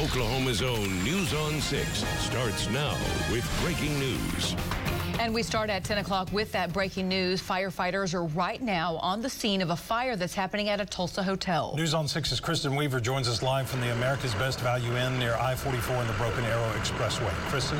Oklahoma's own News on 6 starts now with breaking news. And we start at 10 o'clock with that breaking news. Firefighters are right now on the scene of a fire that's happening at a Tulsa hotel. News on 6's Kristen Weaver joins us live from the America's Best Value Inn near I-44 and the Broken Arrow Expressway. Kristen?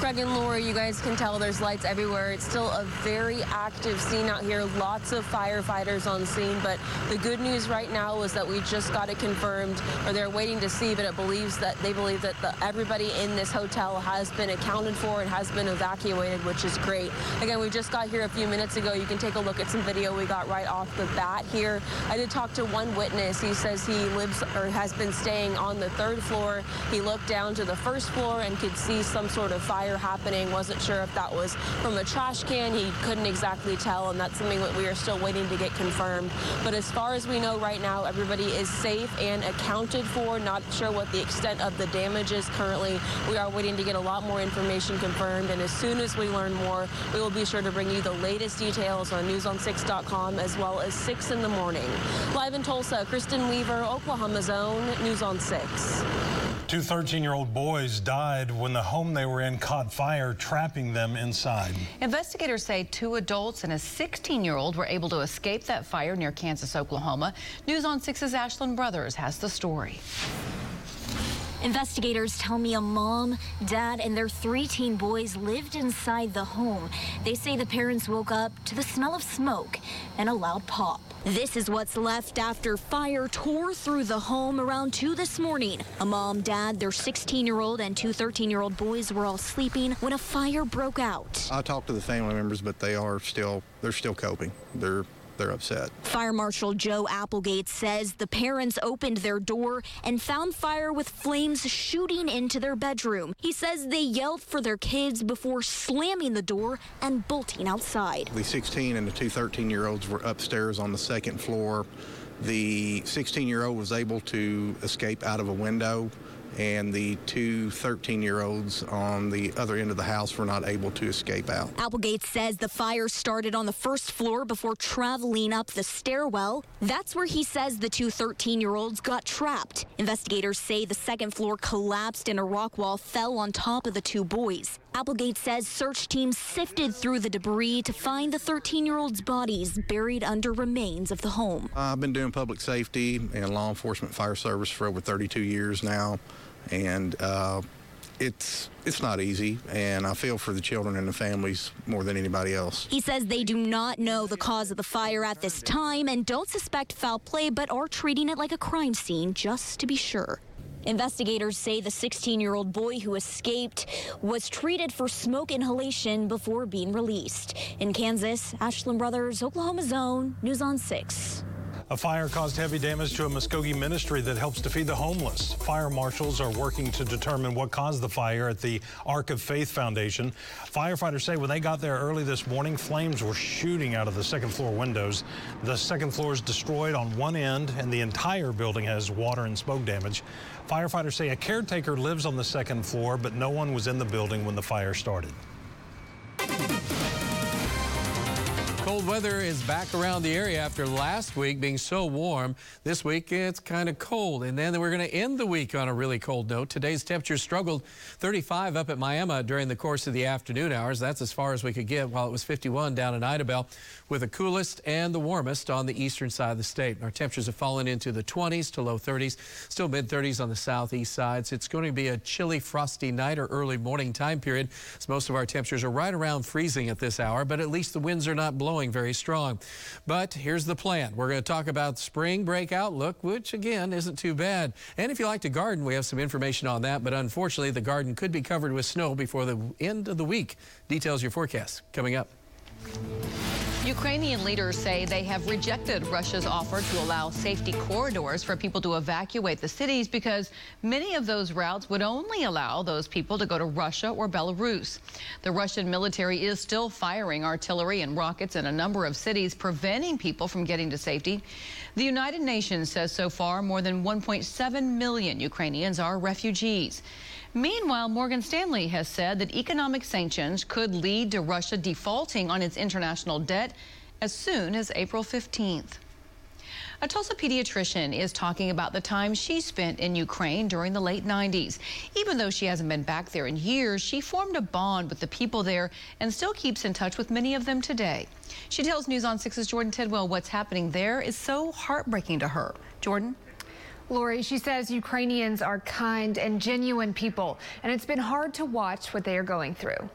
Craig and Laura, you guys can tell there's lights everywhere. It's still a very active scene out here. Lots of firefighters on scene. But the good news right now is that we just got it confirmed, or they're waiting to see, but it believes that they believe that the, everybody in this hotel has been accounted for and has been evacuated, which is great. Again, we just got here a few minutes ago. You can take a look at some video we got right off the bat here. I did talk to one witness. He says he lives or has been staying on the third floor. He looked down to the first floor and could see some sort of fire fire happening. Wasn't sure if that was from a trash can. He couldn't exactly tell, and that's something that we are still waiting to get confirmed. But as far as we know right now, everybody is safe and accounted for. Not sure what the extent of the damage is currently. We are waiting to get a lot more information confirmed, and as soon as we learn more, we will be sure to bring you the latest details on newson6.com as well as 6 in the morning. Live in Tulsa, Kristen Weaver, Oklahoma's own News on 6. Two 13-year-old boys died when the home they were in caught fire, trapping them inside. Investigators say two adults and a 16-year-old were able to escape that fire near Kansas, Oklahoma. News on 6's Ashlyn Brothers has the story. Investigators tell me a mom, dad, and their three teen boys lived inside the home. They say the parents woke up to the smell of smoke and a loud pop. This is what's left after fire tore through the home around 2 this morning. A mom, dad, their 16 year old, and two 13 year old boys were all sleeping when a fire broke out. I talked to the family members, but they are still, they're still coping. They're they're upset. Fire Marshal Joe Applegate says the parents opened their door and found fire with flames shooting into their bedroom. He says they yelled for their kids before slamming the door and bolting outside. The 16 and the two 13 year olds were upstairs on the second floor. The 16 year old was able to escape out of a window and the two 13 year olds on the other end of the house were not able to escape out. Applegate says the fire started on the first floor before traveling up the stairwell. That's where he says the two 13 year olds got trapped. Investigators say the second floor collapsed and a rock wall fell on top of the two boys. Applegate says search teams sifted through the debris to find the 13 year old's bodies buried under remains of the home. I've been doing public safety and law enforcement fire service for over 32 years now and uh, it's it's not easy and I feel for the children and the families more than anybody else. He says they do not know the cause of the fire at this time and don't suspect foul play but are treating it like a crime scene just to be sure. Investigators say the 16-year-old boy who escaped was treated for smoke inhalation before being released. In Kansas, Ashlyn Brothers, Oklahoma Zone, News on 6. A fire caused heavy damage to a Muskogee ministry that helps to feed the homeless. Fire marshals are working to determine what caused the fire at the Ark of Faith Foundation. Firefighters say when they got there early this morning, flames were shooting out of the second floor windows. The second floor is destroyed on one end, and the entire building has water and smoke damage. Firefighters say a caretaker lives on the second floor, but no one was in the building when the fire started. Cold weather is back around the area after last week being so warm. This week it's kind of cold, and then we're going to end the week on a really cold note. Today's temperature struggled 35 up at Miami during the course of the afternoon hours. That's as far as we could get while it was 51 down in Idabel with the coolest and the warmest on the eastern side of the state. Our temperatures have fallen into the 20s to low 30s, still mid 30s on the southeast sides. It's going to be a chilly, frosty night or early morning time period as most of our temperatures are right around freezing at this hour, but at least the winds are not blowing blowing very strong. But here's the plan. We're going to talk about spring break outlook, which again isn't too bad. And if you like to garden, we have some information on that. But unfortunately, the garden could be covered with snow before the end of the week. Details your forecast coming up. Ukrainian leaders say they have rejected Russia's offer to allow safety corridors for people to evacuate the cities because many of those routes would only allow those people to go to Russia or Belarus. The Russian military is still firing artillery and rockets in a number of cities, preventing people from getting to safety. The United Nations says so far more than 1.7 million Ukrainians are refugees. Meanwhile, Morgan Stanley has said that economic sanctions could lead to Russia defaulting on its international debt as soon as April 15th. A Tulsa pediatrician is talking about the time she spent in Ukraine during the late 90s. Even though she hasn't been back there in years, she formed a bond with the people there and still keeps in touch with many of them today. She tells News on 6's Jordan Tidwell what's happening there is so heartbreaking to her. Jordan? Lori, she says Ukrainians are kind and genuine people, and it's been hard to watch what they are going through.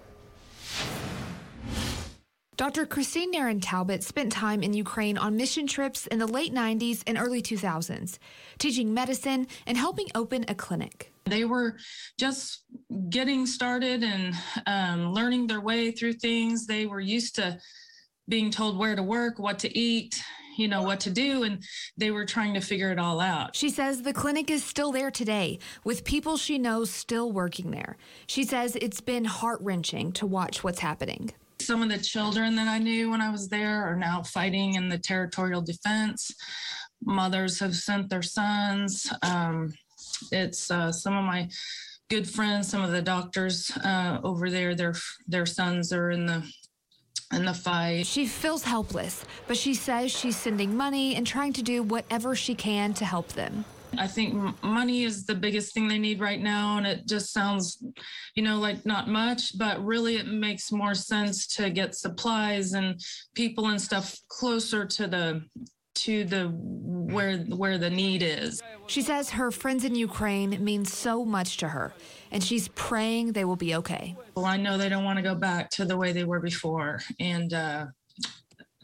Dr. Christine Naren Talbot spent time in Ukraine on mission trips in the late 90s and early 2000s, teaching medicine and helping open a clinic. They were just getting started and um, learning their way through things. They were used to being told where to work, what to eat, you know, what to do, and they were trying to figure it all out. She says the clinic is still there today, with people she knows still working there. She says it's been heart wrenching to watch what's happening. Some of the children that I knew when I was there are now fighting in the territorial defense. Mothers have sent their sons. Um, it's uh, some of my good friends, some of the doctors uh, over there. Their their sons are in the in the fight. She feels helpless, but she says she's sending money and trying to do whatever she can to help them. I think money is the biggest thing they need right now. And it just sounds, you know, like not much, but really it makes more sense to get supplies and people and stuff closer to the to the where where the need is. She says her friends in Ukraine mean so much to her and she's praying they will be okay. Well, I know they don't want to go back to the way they were before and uh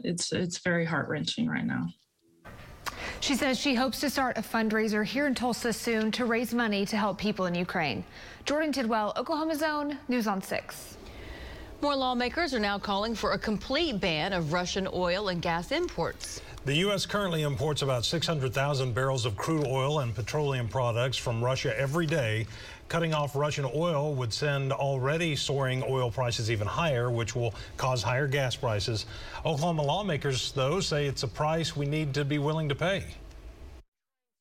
it's it's very heart-wrenching right now. She says she hopes to start a fundraiser here in Tulsa soon to raise money to help people in Ukraine. Jordan Tidwell, Oklahoma's Own, News on 6. More lawmakers are now calling for a complete ban of Russian oil and gas imports. The U.S. currently imports about 600,000 barrels of crude oil and petroleum products from Russia every day. Cutting off Russian oil would send already soaring oil prices even higher, which will cause higher gas prices. Oklahoma lawmakers, though, say it's a price we need to be willing to pay.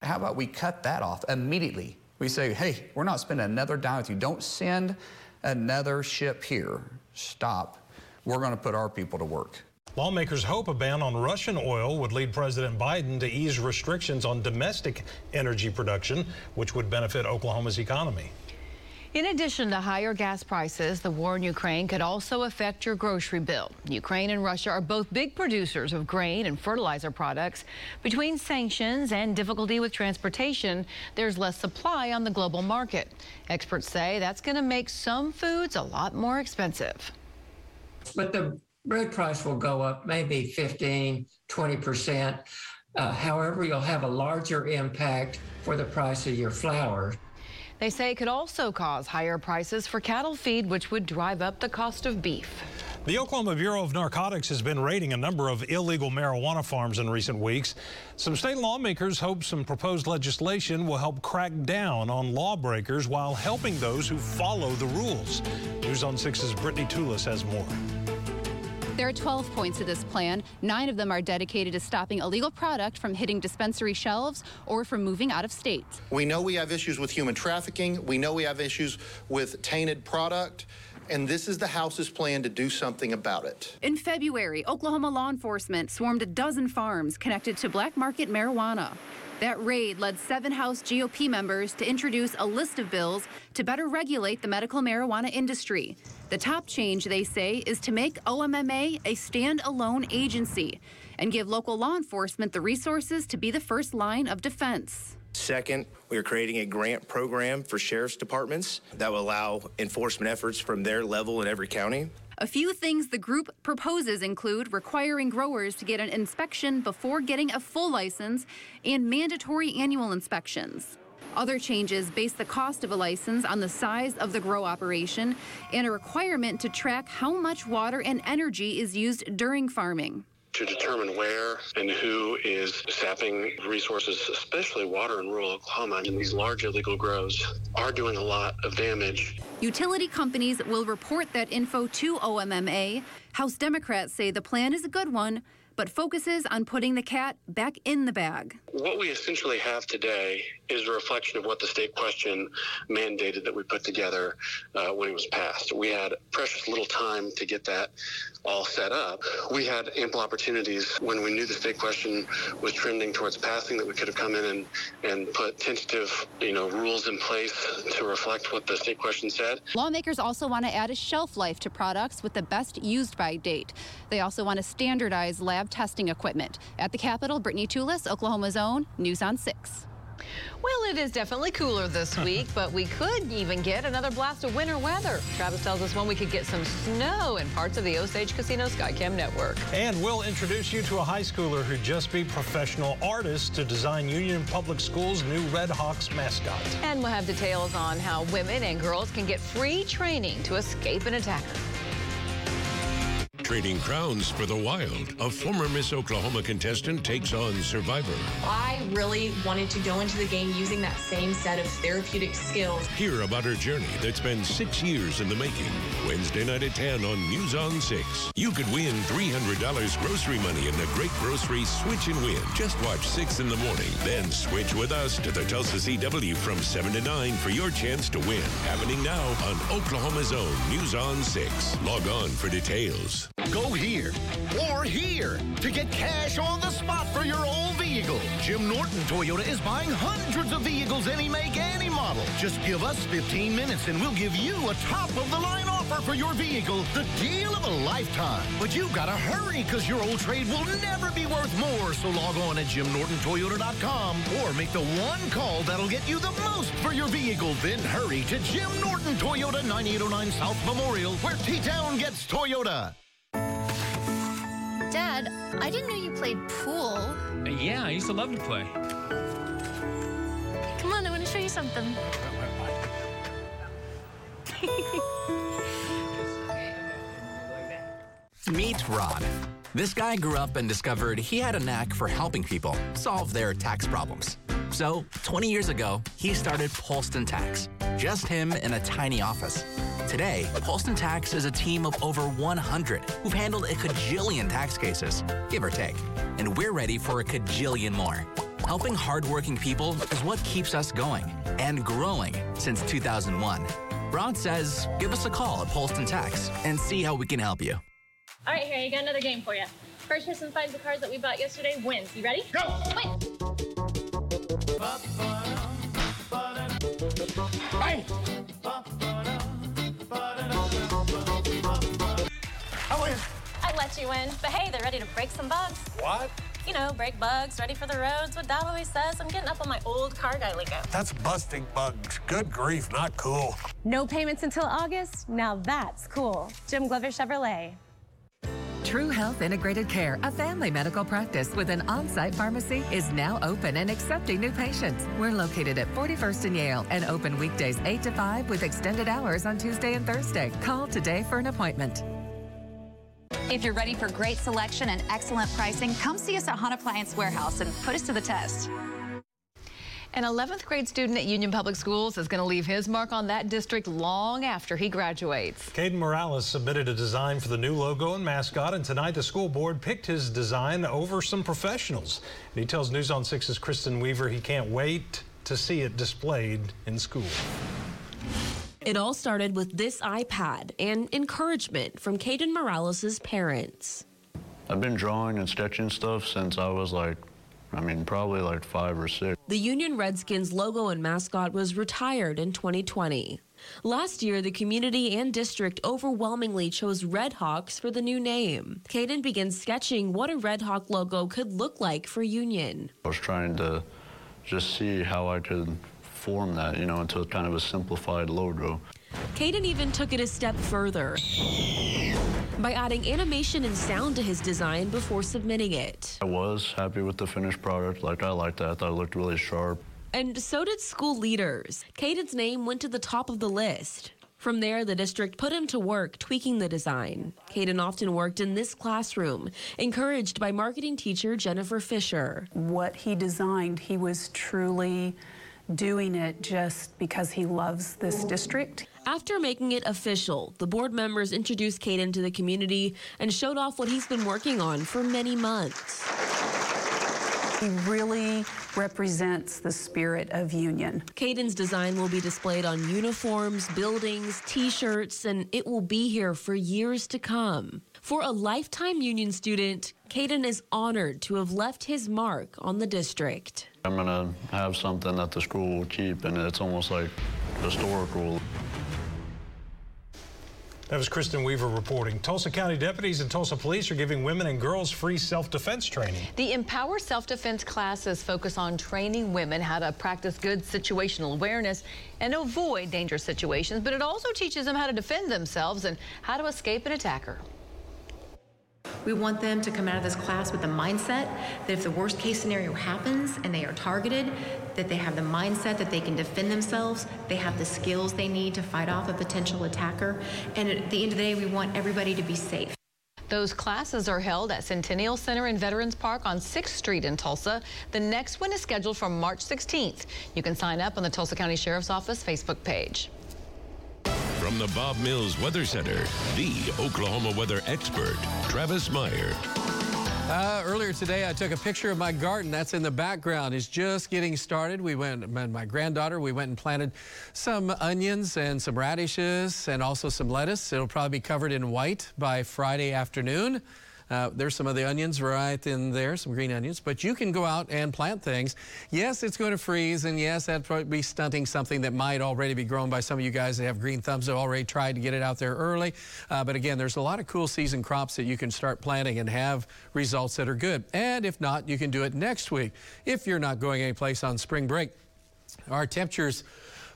How about we cut that off immediately? We say, hey, we're not spending another dime with you. Don't send another ship here. Stop. We're going to put our people to work. Lawmakers hope a ban on Russian oil would lead President Biden to ease restrictions on domestic energy production, which would benefit Oklahoma's economy. In addition to higher gas prices, the war in Ukraine could also affect your grocery bill. Ukraine and Russia are both big producers of grain and fertilizer products. Between sanctions and difficulty with transportation, there's less supply on the global market. Experts say that's going to make some foods a lot more expensive. But the bread price will go up maybe 15, 20%. Uh, however, you'll have a larger impact for the price of your flour. They say it could also cause higher prices for cattle feed, which would drive up the cost of beef. The Oklahoma Bureau of Narcotics has been raiding a number of illegal marijuana farms in recent weeks. Some state lawmakers hope some proposed legislation will help crack down on lawbreakers while helping those who follow the rules. News on 6's Brittany Toulis has more. There are 12 points to this plan. Nine of them are dedicated to stopping illegal product from hitting dispensary shelves or from moving out of state. We know we have issues with human trafficking. We know we have issues with tainted product. And this is the House's plan to do something about it. In February, Oklahoma law enforcement swarmed a dozen farms connected to black market marijuana. That raid led seven House GOP members to introduce a list of bills to better regulate the medical marijuana industry. The top change, they say, is to make OMMA a standalone agency and give local law enforcement the resources to be the first line of defense. Second, we are creating a grant program for sheriff's departments that will allow enforcement efforts from their level in every county. A few things the group proposes include requiring growers to get an inspection before getting a full license and mandatory annual inspections. Other changes base the cost of a license on the size of the grow operation and a requirement to track how much water and energy is used during farming to determine where and who is sapping resources, especially water in rural Oklahoma. And these large illegal grows are doing a lot of damage. Utility companies will report that info to OMMA. House Democrats say the plan is a good one, but focuses on putting the cat back in the bag. What we essentially have today is a reflection of what the state question mandated that we put together uh, when it was passed. We had precious little time to get that all set up. We had ample opportunities when we knew the state question was trending towards passing that we could have come in and, and put tentative, you know, rules in place to reflect what the state question said. Lawmakers also want to add a shelf life to products with the best used by date. They also want to standardize lab testing equipment. At the Capitol, Brittany Toulis, Oklahoma's own News on 6. Well, it is definitely cooler this week, but we could even get another blast of winter weather. Travis tells us when we could get some snow in parts of the Osage Casino Skycam network. And we'll introduce you to a high schooler who just beat professional artists to design Union Public Schools' new Red Hawks mascot. And we'll have details on how women and girls can get free training to escape an attacker. Trading crowns for the wild. A former Miss Oklahoma contestant takes on Survivor. I really wanted to go into the game using that same set of therapeutic skills. Hear about her journey that's been six years in the making. Wednesday night at 10 on News on 6. You could win $300 grocery money in the Great Grocery Switch and Win. Just watch 6 in the morning. Then switch with us to the Tulsa CW from 7 to 9 for your chance to win. Happening now on Oklahoma's own News on 6. Log on for details. Go here or here to get cash on the spot for your old vehicle. Jim Norton Toyota is buying hundreds of vehicles any make, any model. Just give us 15 minutes and we'll give you a top of the line offer for your vehicle, the deal of a lifetime. But you've gotta hurry because your old trade will never be worth more. So log on at JimNortonToyota.com or make the one call that'll get you the most for your vehicle. Then hurry to Jim Norton Toyota 9809 South Memorial, where T-Town gets Toyota. Dad, I didn't know you played pool. Yeah, I used to love to play. Come on, I want to show you something. Meet Rod. This guy grew up and discovered he had a knack for helping people solve their tax problems. So, 20 years ago, he started Polston Tax. Just him in a tiny office. Today, Polston Tax is a team of over 100 who've handled a cajillion tax cases, give or take. And we're ready for a cajillion more. Helping hardworking people is what keeps us going and growing since 2001. Rod says, give us a call at Polston Tax and see how we can help you. All right, here, I got another game for you. First person finds the cards that we bought yesterday wins. You ready? Go! Win! Hey! Let you win, but hey, they're ready to break some bugs. What? You know, break bugs, ready for the roads. What Dad always says. I'm getting up on my old car guy lingo. That's busting bugs. Good grief, not cool. No payments until August? Now that's cool. Jim Glover Chevrolet. True Health Integrated Care, a family medical practice with an on site pharmacy, is now open and accepting new patients. We're located at 41st and Yale and open weekdays 8 to 5 with extended hours on Tuesday and Thursday. Call today for an appointment. If you're ready for great selection and excellent pricing, come see us at Hunt Appliance Warehouse and put us to the test. An 11th grade student at Union Public Schools is going to leave his mark on that district long after he graduates. Caden Morales submitted a design for the new logo and mascot, and tonight the school board picked his design over some professionals. And he tells News on 6's Kristen Weaver he can't wait to see it displayed in school. It all started with this iPad and encouragement from Caden Morales' parents. I've been drawing and sketching stuff since I was like, I mean, probably like five or six. The Union Redskins logo and mascot was retired in 2020. Last year, the community and district overwhelmingly chose Red Hawks for the new name. Caden began sketching what a Red Hawk logo could look like for Union. I was trying to just see how I could form that, you know, into kind of a simplified logo. Caden even took it a step further by adding animation and sound to his design before submitting it. I was happy with the finished product. Like, I liked that. I thought it looked really sharp. And so did school leaders. Caden's name went to the top of the list. From there, the district put him to work tweaking the design. Caden often worked in this classroom, encouraged by marketing teacher Jennifer Fisher. What he designed, he was truly doing it just because he loves this district. After making it official, the board members introduced Caden to the community and showed off what he's been working on for many months. He really represents the spirit of union. Caden's design will be displayed on uniforms, buildings, t-shirts, and it will be here for years to come. For a lifetime union student, Caden is honored to have left his mark on the district. I'm going to have something that the school will keep, and it's almost like historical. That was Kristen Weaver reporting. Tulsa County deputies and Tulsa police are giving women and girls free self-defense training. The Empower Self-Defense classes focus on training women how to practice good situational awareness and avoid dangerous situations, but it also teaches them how to defend themselves and how to escape an attacker. We want them to come out of this class with the mindset that if the worst case scenario happens and they are targeted, that they have the mindset that they can defend themselves, they have the skills they need to fight off a potential attacker, and at the end of the day, we want everybody to be safe. Those classes are held at Centennial Center in Veterans Park on 6th Street in Tulsa. The next one is scheduled for March 16th. You can sign up on the Tulsa County Sheriff's Office Facebook page. From the Bob Mills Weather Center, the Oklahoma weather expert, Travis Meyer. Uh, earlier today, I took a picture of my garden. That's in the background. It's just getting started. We went, and my granddaughter, we went and planted some onions and some radishes and also some lettuce. It'll probably be covered in white by Friday afternoon. Uh, there's some of the onions right in there, some green onions, but you can go out and plant things. Yes, it's going to freeze, and yes, that'd probably be stunting something that might already be grown by some of you guys that have green thumbs that already tried to get it out there early. Uh, but again, there's a lot of cool season crops that you can start planting and have results that are good. And if not, you can do it next week if you're not going anyplace on spring break. Our temperatures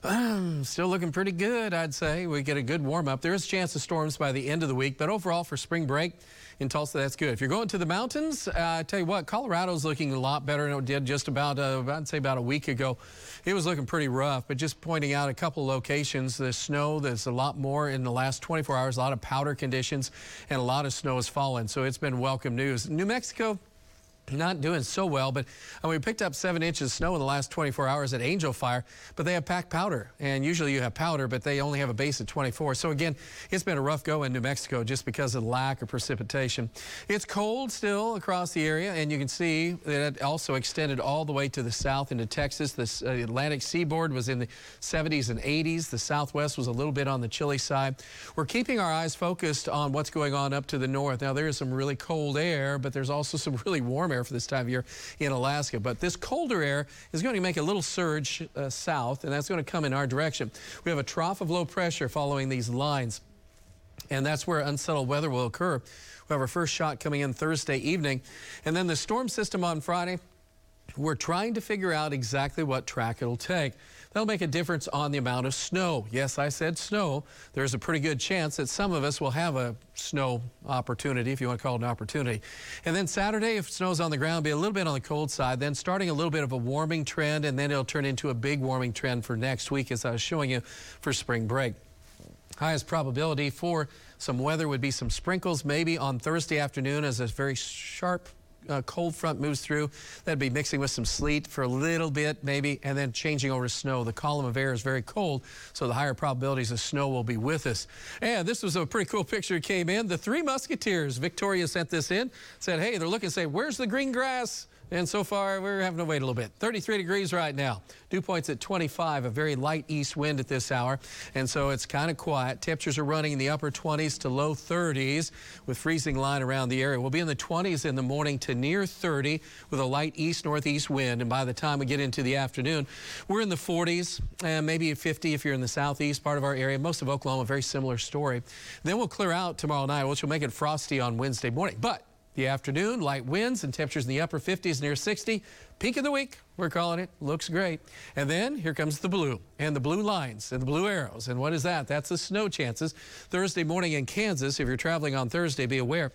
um, still looking pretty good, I'd say. We get a good warm up. There is a chance of storms by the end of the week, but overall for spring break, in Tulsa, that's good. If you're going to the mountains, uh, I tell you what, Colorado's looking a lot better than it did just about, uh, I'd say about a week ago. It was looking pretty rough, but just pointing out a couple locations, the snow, there's a lot more in the last 24 hours, a lot of powder conditions, and a lot of snow has fallen, so it's been welcome news. New Mexico, not doing so well, but we picked up seven inches of snow in the last 24 hours at Angel Fire, but they have packed powder. And usually you have powder, but they only have a base of 24. So again, it's been a rough go in New Mexico just because of the lack of precipitation. It's cold still across the area, and you can see that it also extended all the way to the south into Texas. The uh, Atlantic seaboard was in the 70s and 80s. The southwest was a little bit on the chilly side. We're keeping our eyes focused on what's going on up to the north. Now, there is some really cold air, but there's also some really warm air for this time of year in Alaska. But this colder air is going to make a little surge uh, south, and that's going to come in our direction. We have a trough of low pressure following these lines, and that's where unsettled weather will occur. We have our first shot coming in Thursday evening, and then the storm system on Friday. We're trying to figure out exactly what track it'll take. That'll make a difference on the amount of snow. Yes, I said snow. There's a pretty good chance that some of us will have a snow opportunity, if you want to call it an opportunity. And then Saturday, if snow's on the ground, be a little bit on the cold side, then starting a little bit of a warming trend, and then it'll turn into a big warming trend for next week, as I was showing you for spring break. Highest probability for some weather would be some sprinkles maybe on Thursday afternoon as a very sharp uh, cold front moves through. That'd be mixing with some sleet for a little bit, maybe, and then changing over to snow. The column of air is very cold, so the higher probabilities of snow will be with us. And this was a pretty cool picture came in. The Three Musketeers, Victoria sent this in, said, hey, they're looking, say, where's the green grass? And so far, we're having to wait a little bit. 33 degrees right now. Dew point's at 25, a very light east wind at this hour. And so it's kind of quiet. Temperatures are running in the upper 20s to low 30s with freezing line around the area. We'll be in the 20s in the morning to near 30 with a light east northeast wind. And by the time we get into the afternoon, we're in the 40s and maybe 50 if you're in the southeast part of our area. Most of Oklahoma, very similar story. Then we'll clear out tomorrow night, which will make it frosty on Wednesday morning. But the afternoon, light winds and temperatures in the upper 50s near 60. Peak of the week, we're calling it. Looks great. And then here comes the blue and the blue lines and the blue arrows. And what is that? That's the snow chances. Thursday morning in Kansas, if you're traveling on Thursday, be aware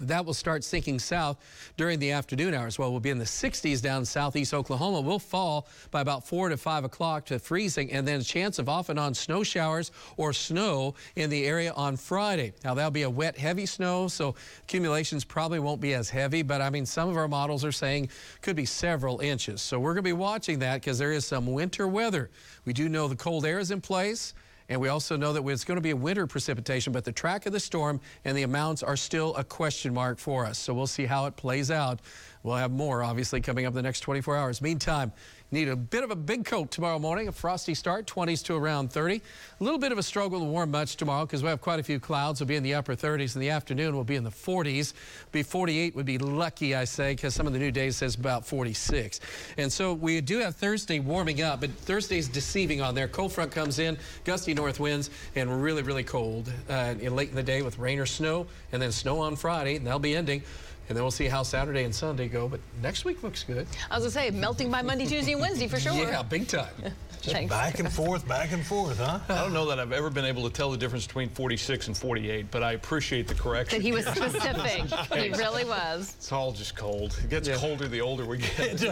That will start sinking south during the afternoon hours. Well, we'll be in the 60s down southeast Oklahoma. We'll fall by about 4 to 5 o'clock to freezing, and then a chance of off and on snow showers or snow in the area on Friday. Now, that'll be a wet, heavy snow, so accumulations probably won't be as heavy, but I mean, some of our models are saying could be several inches. So we're going to be watching that because there is some winter weather. We do know the cold air is in place. And we also know that it's going to be a winter precipitation, but the track of the storm and the amounts are still a question mark for us. So we'll see how it plays out. We'll have more, obviously, coming up in the next 24 hours. Meantime, Need a bit of a big coat tomorrow morning. A frosty start, 20s to around 30. A little bit of a struggle to warm much tomorrow because we have quite a few clouds. We'll be in the upper 30s. In the afternoon, we'll be in the 40s. Be 48 would be lucky, I say, because some of the new days says about 46. And so we do have Thursday warming up, but Thursday's deceiving on there. Cold front comes in, gusty north winds, and really, really cold uh, late in the day with rain or snow, and then snow on Friday, and that'll be ending. And then we'll see how Saturday and Sunday go. But next week looks good. I was going to say, melting by Monday, Tuesday, and Wednesday for sure. Yeah, big time. Just back and forth, back and forth, huh? I don't know that I've ever been able to tell the difference between 46 and 48, but I appreciate the correction. That he was specific. he really was. It's all just cold. It gets yeah. colder the older we get.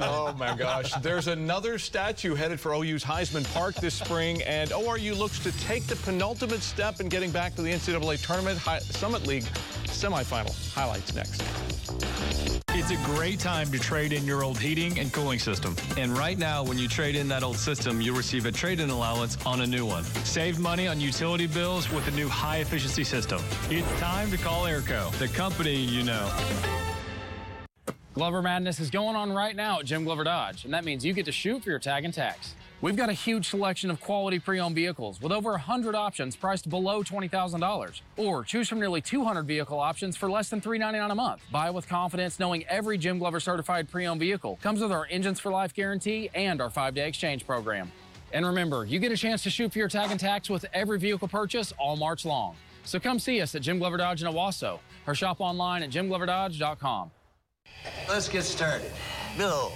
oh my gosh. There's another statue headed for OU's Heisman Park this spring, and ORU looks to take the penultimate step in getting back to the NCAA Tournament Summit League semifinal. Highlights next. It's a great time to trade in your old heating and cooling system. And right now, when you trade in that old system, you'll receive a trade-in allowance on a new one. Save money on utility bills with a new high-efficiency system. It's time to call Airco, the company you know. Glover Madness is going on right now at Jim Glover Dodge, and that means you get to shoot for your tag and tax. We've got a huge selection of quality pre-owned vehicles with over 100 options priced below $20,000. Or choose from nearly 200 vehicle options for less than 399 a month. Buy with confidence knowing every Jim Glover certified pre-owned vehicle comes with our Engines for Life guarantee and our five-day exchange program. And remember, you get a chance to shoot for your tag and tax with every vehicle purchase all March long. So come see us at Jim Glover Dodge in Owasso or shop online at jimgloverdodge.com. Let's get started. Bill,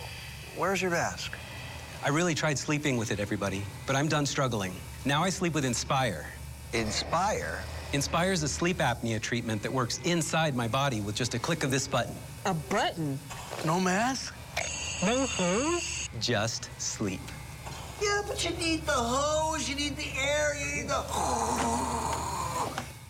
where's your desk? I really tried sleeping with it, everybody, but I'm done struggling. Now I sleep with Inspire. Inspire? Inspire is a sleep apnea treatment that works inside my body with just a click of this button. A button? No mask? No hose? Just sleep. Yeah, but you need the hose, you need the air, you need the...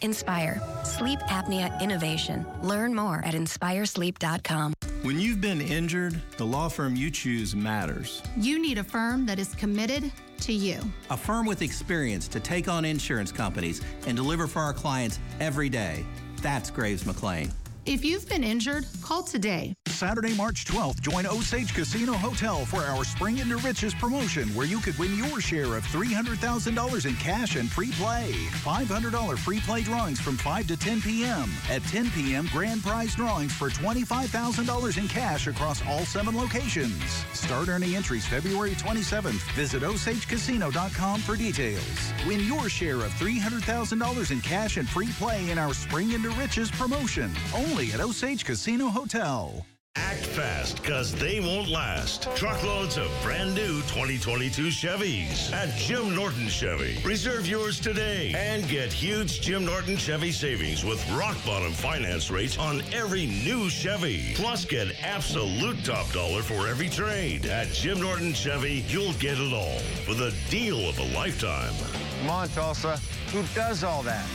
Inspire. Sleep apnea innovation. Learn more at inspiresleep.com. When you've been injured, the law firm you choose matters. You need a firm that is committed to you. A firm with experience to take on insurance companies and deliver for our clients every day. That's Graves McLain. If you've been injured, call today. Saturday, March 12th, join Osage Casino Hotel for our Spring into Riches promotion where you could win your share of $300,000 in cash and free play. $500 free play drawings from 5 to 10 p.m. At 10 p.m., grand prize drawings for $25,000 in cash across all seven locations. Start earning entries February 27th. Visit OsageCasino.com for details. Win your share of $300,000 in cash and free play in our Spring into Riches promotion. Only only at Osage Casino Hotel. Act fast, because they won't last. Truckloads of brand new 2022 Chevys at Jim Norton Chevy. Reserve yours today and get huge Jim Norton Chevy savings with rock bottom finance rates on every new Chevy. Plus, get absolute top dollar for every trade. At Jim Norton Chevy, you'll get it all with a deal of a lifetime. Come on, Tulsa. Who does all that?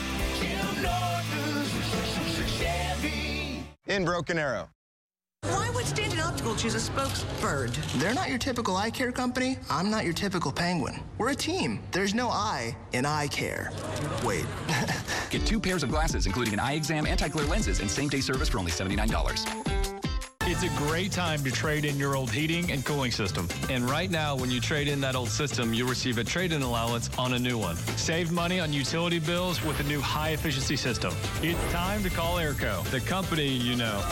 In Broken Arrow. Why would Stanton Optical choose a spokesbird? They're not your typical eye care company. I'm not your typical penguin. We're a team. There's no I in eye care. Wait. Get two pairs of glasses, including an eye exam, anti-glare lenses, and same-day service for only $79. It's a great time to trade in your old heating and cooling system. And right now, when you trade in that old system, you'll receive a trade-in allowance on a new one. Save money on utility bills with a new high-efficiency system. It's time to call Airco, the company you know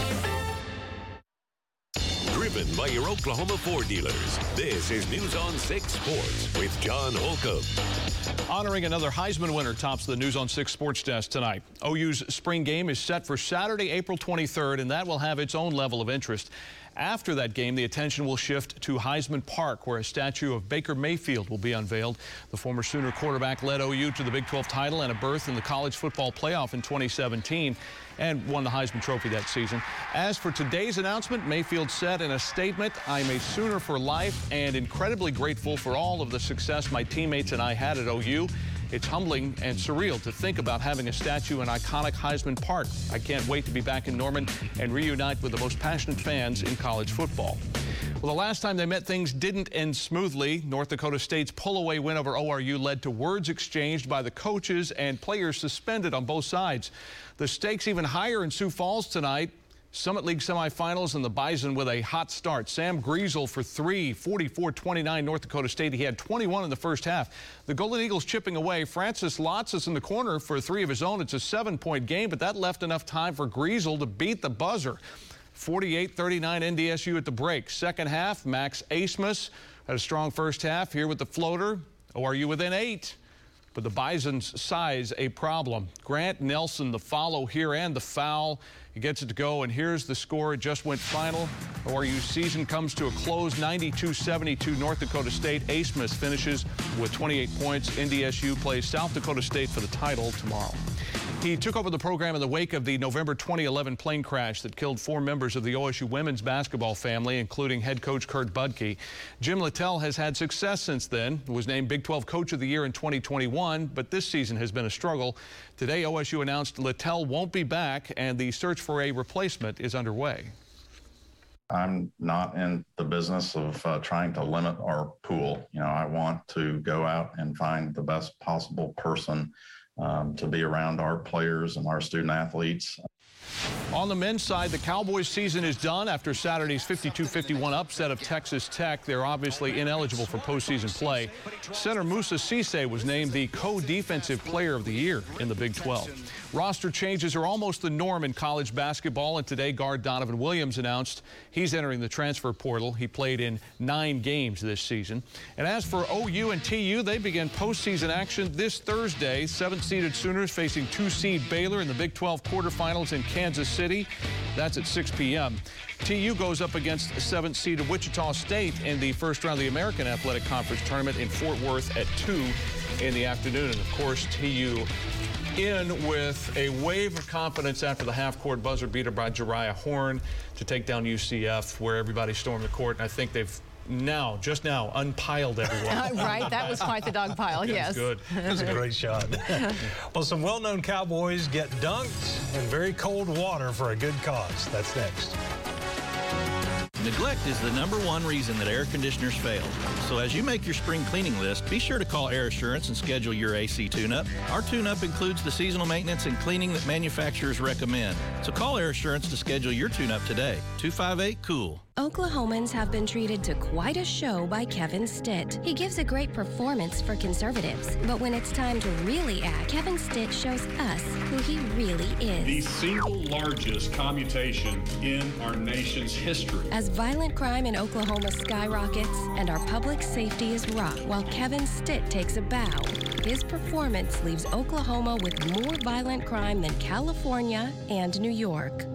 driven by your Oklahoma Ford dealers. This is News on 6 Sports with John Holcomb. Honoring another Heisman winner tops the News on 6 Sports desk tonight. OU's spring game is set for Saturday, April 23rd, and that will have its own level of interest. After that game, the attention will shift to Heisman Park, where a statue of Baker Mayfield will be unveiled. The former Sooner quarterback led OU to the Big 12 title and a berth in the college football playoff in 2017 and won the Heisman Trophy that season. As for today's announcement, Mayfield said in a statement, I'm a Sooner for life and incredibly grateful for all of the success my teammates and I had at OU. It's humbling and surreal to think about having a statue in iconic Heisman Park. I can't wait to be back in Norman and reunite with the most passionate fans in college football. Well, the last time they met, things didn't end smoothly. North Dakota State's pull-away win over ORU led to words exchanged by the coaches and players suspended on both sides. The stakes even higher in Sioux Falls tonight. Summit League semifinals and the Bison with a hot start. Sam Griesel for three, 44-29 North Dakota State. He had 21 in the first half. The Golden Eagles chipping away. Francis Lotz is in the corner for three of his own. It's a seven-point game, but that left enough time for Griesel to beat the buzzer. 48-39 NDSU at the break. Second half, Max Abmas had a strong first half here with the floater. ORU within eight but the Bison's size a problem. Grant Nelson, the follow here and the foul. He gets it to go, and here's the score. It just went final. ORU season comes to a close, 92-72 North Dakota State. Abmas finishes with 28 points. NDSU plays South Dakota State for the title tomorrow. He took over the program in the wake of the November 2011 plane crash that killed four members of the OSU women's basketball family, including head coach Kurt Budke. Jim Littell has had success since then, was named Big 12 Coach of the Year in 2021, but this season has been a struggle. Today, OSU announced Littell won't be back, and the search for a replacement is underway. I'm not in the business of uh, trying to limit our pool. You know, I want to go out and find the best possible person um, to be around our players and our student athletes. On the men's side, the Cowboys season is done after Saturday's 52-51 upset of Texas Tech. They're obviously ineligible for postseason play. Center Musa Cisse was named the co-defensive player of the year in the Big 12. Roster changes are almost the norm in college basketball, and today guard Donovan Williams announced he's entering the transfer portal. He played in nine games this season. And as for OU and TU, they begin postseason action this Thursday. Seventh-seeded Sooners facing two-seed Baylor in the Big 12 quarterfinals in Kansas City. That's at 6 p.m. TU goes up against seventh-seeded Wichita State in the first round of the American Athletic Conference tournament in Fort Worth at 2 in the afternoon. And, of course, TU in with a wave of confidence after the half-court buzzer beater by Jeriah Horne to take down UCF, where everybody stormed the court. And I think they've now, just now, unpiled everyone. right, that was quite the dog pile, yes. good. That was a great shot. well, some well-known Cowboys get dunked in very cold water for a good cause. That's next. Neglect is the number one reason that air conditioners fail. So as you make your spring cleaning list, be sure to call Air Assurance and schedule your AC tune-up. Our tune-up includes the seasonal maintenance and cleaning that manufacturers recommend. So call Air Assurance to schedule your tune-up today. 258-COOL. Oklahomans have been treated to quite a show by Kevin Stitt. He gives a great performance for conservatives, but when it's time to really act, Kevin Stitt shows us who he really is. The single largest commutation in our nation's history. As violent crime in Oklahoma skyrockets and our public safety is rocked while Kevin Stitt takes a bow, his performance leaves Oklahoma with more violent crime than California and New York.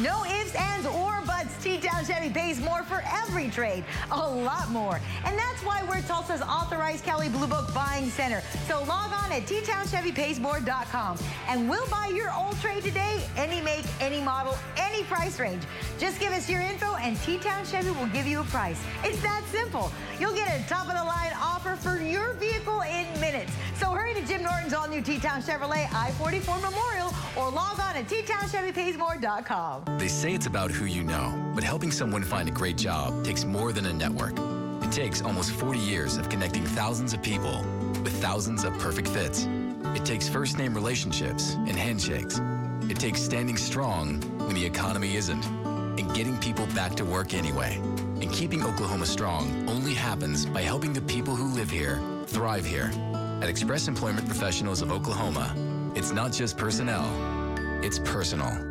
No ifs, ands, or buts. T-Town Chevy pays more for every trade, a lot more. And that's why we're Tulsa's authorized Kelly Blue Book buying center. So log on at ttownchevypaysmore.com and we'll buy your old trade today, any make, any model, any price range. Just give us your info and T-Town Chevy will give you a price. It's that simple. You'll get a top of the line offer for your vehicle in minutes. So hurry to Jim Norton's all new T-Town Chevrolet I-44 Memorial or log on at TTownChevyPaysMore.com. They say it's about who you know, but helping someone find a great job takes more than a network. It takes almost 40 years of connecting thousands of people with thousands of perfect fits. It takes first name relationships and handshakes. It takes standing strong when the economy isn't and getting people back to work anyway. And keeping Oklahoma strong only happens by helping the people who live here thrive here. At Express Employment Professionals of Oklahoma, it's not just personnel, it's personal.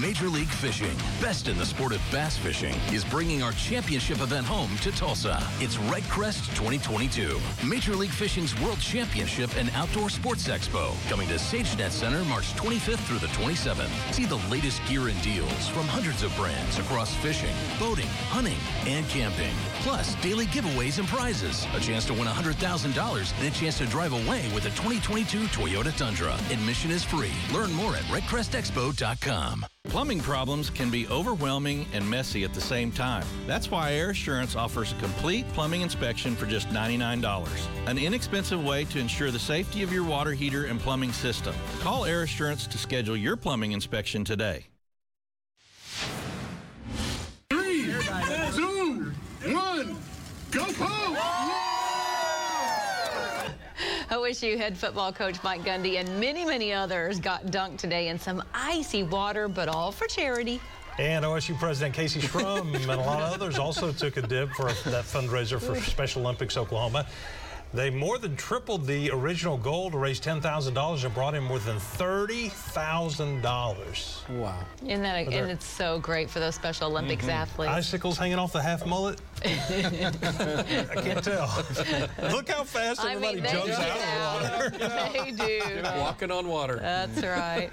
Major League Fishing, best in the sport of bass fishing, is bringing our championship event home to Tulsa. It's REDCREST 2022, Major League Fishing's World Championship and Outdoor Sports Expo, coming to SageNet Center March 25th through the 27th. See the latest gear and deals from hundreds of brands across fishing, boating, hunting, and camping. Plus, daily giveaways and prizes, a chance to win $100,000 and a chance to drive away with a 2022 Toyota Tundra. Admission is free. Learn more at redcrestexpo.com. Plumbing problems can be overwhelming and messy at the same time. That's why Air Assurance offers a complete plumbing inspection for just $99. An inexpensive way to ensure the safety of your water heater and plumbing system. Call Air Assurance to schedule your plumbing inspection today. Three, two, one, go! OSU head football coach Mike Gundy and many, many others got dunked today in some icy water, but all for charity. And OSU President Kayse Shrum and a lot of others also took a dip for that fundraiser for Special Olympics Oklahoma. They more than tripled the original goal to raise $10,000 and brought in more than $30,000. Wow. Isn't that, a, and it's so great for those Special Olympics Mhm. athletes. Icicles hanging off the half mullet. I can't tell. Look how fast I everybody mean, jumps do out of the water. they do. Walking on water. That's right.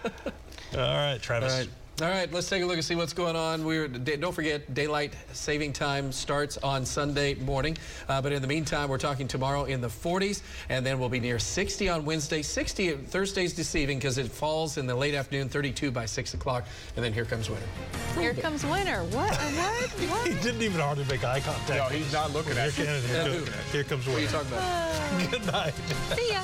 All right, Travis. All right. All right, let's take a look and see what's going on. We're don't forget daylight saving time starts on Sunday morning, uh, but in the meantime, we're talking tomorrow in the 40s, and then we'll be near 60 on Wednesday. 60 Thursday's deceiving because it falls in the late afternoon, 32 by 6 o'clock, and then here comes winter. Here comes winter. What? What? What? He didn't even hardly make eye contact. No, he's not looking at Here, you. here, here, here comes winter. What are you talking about? Good night. See ya.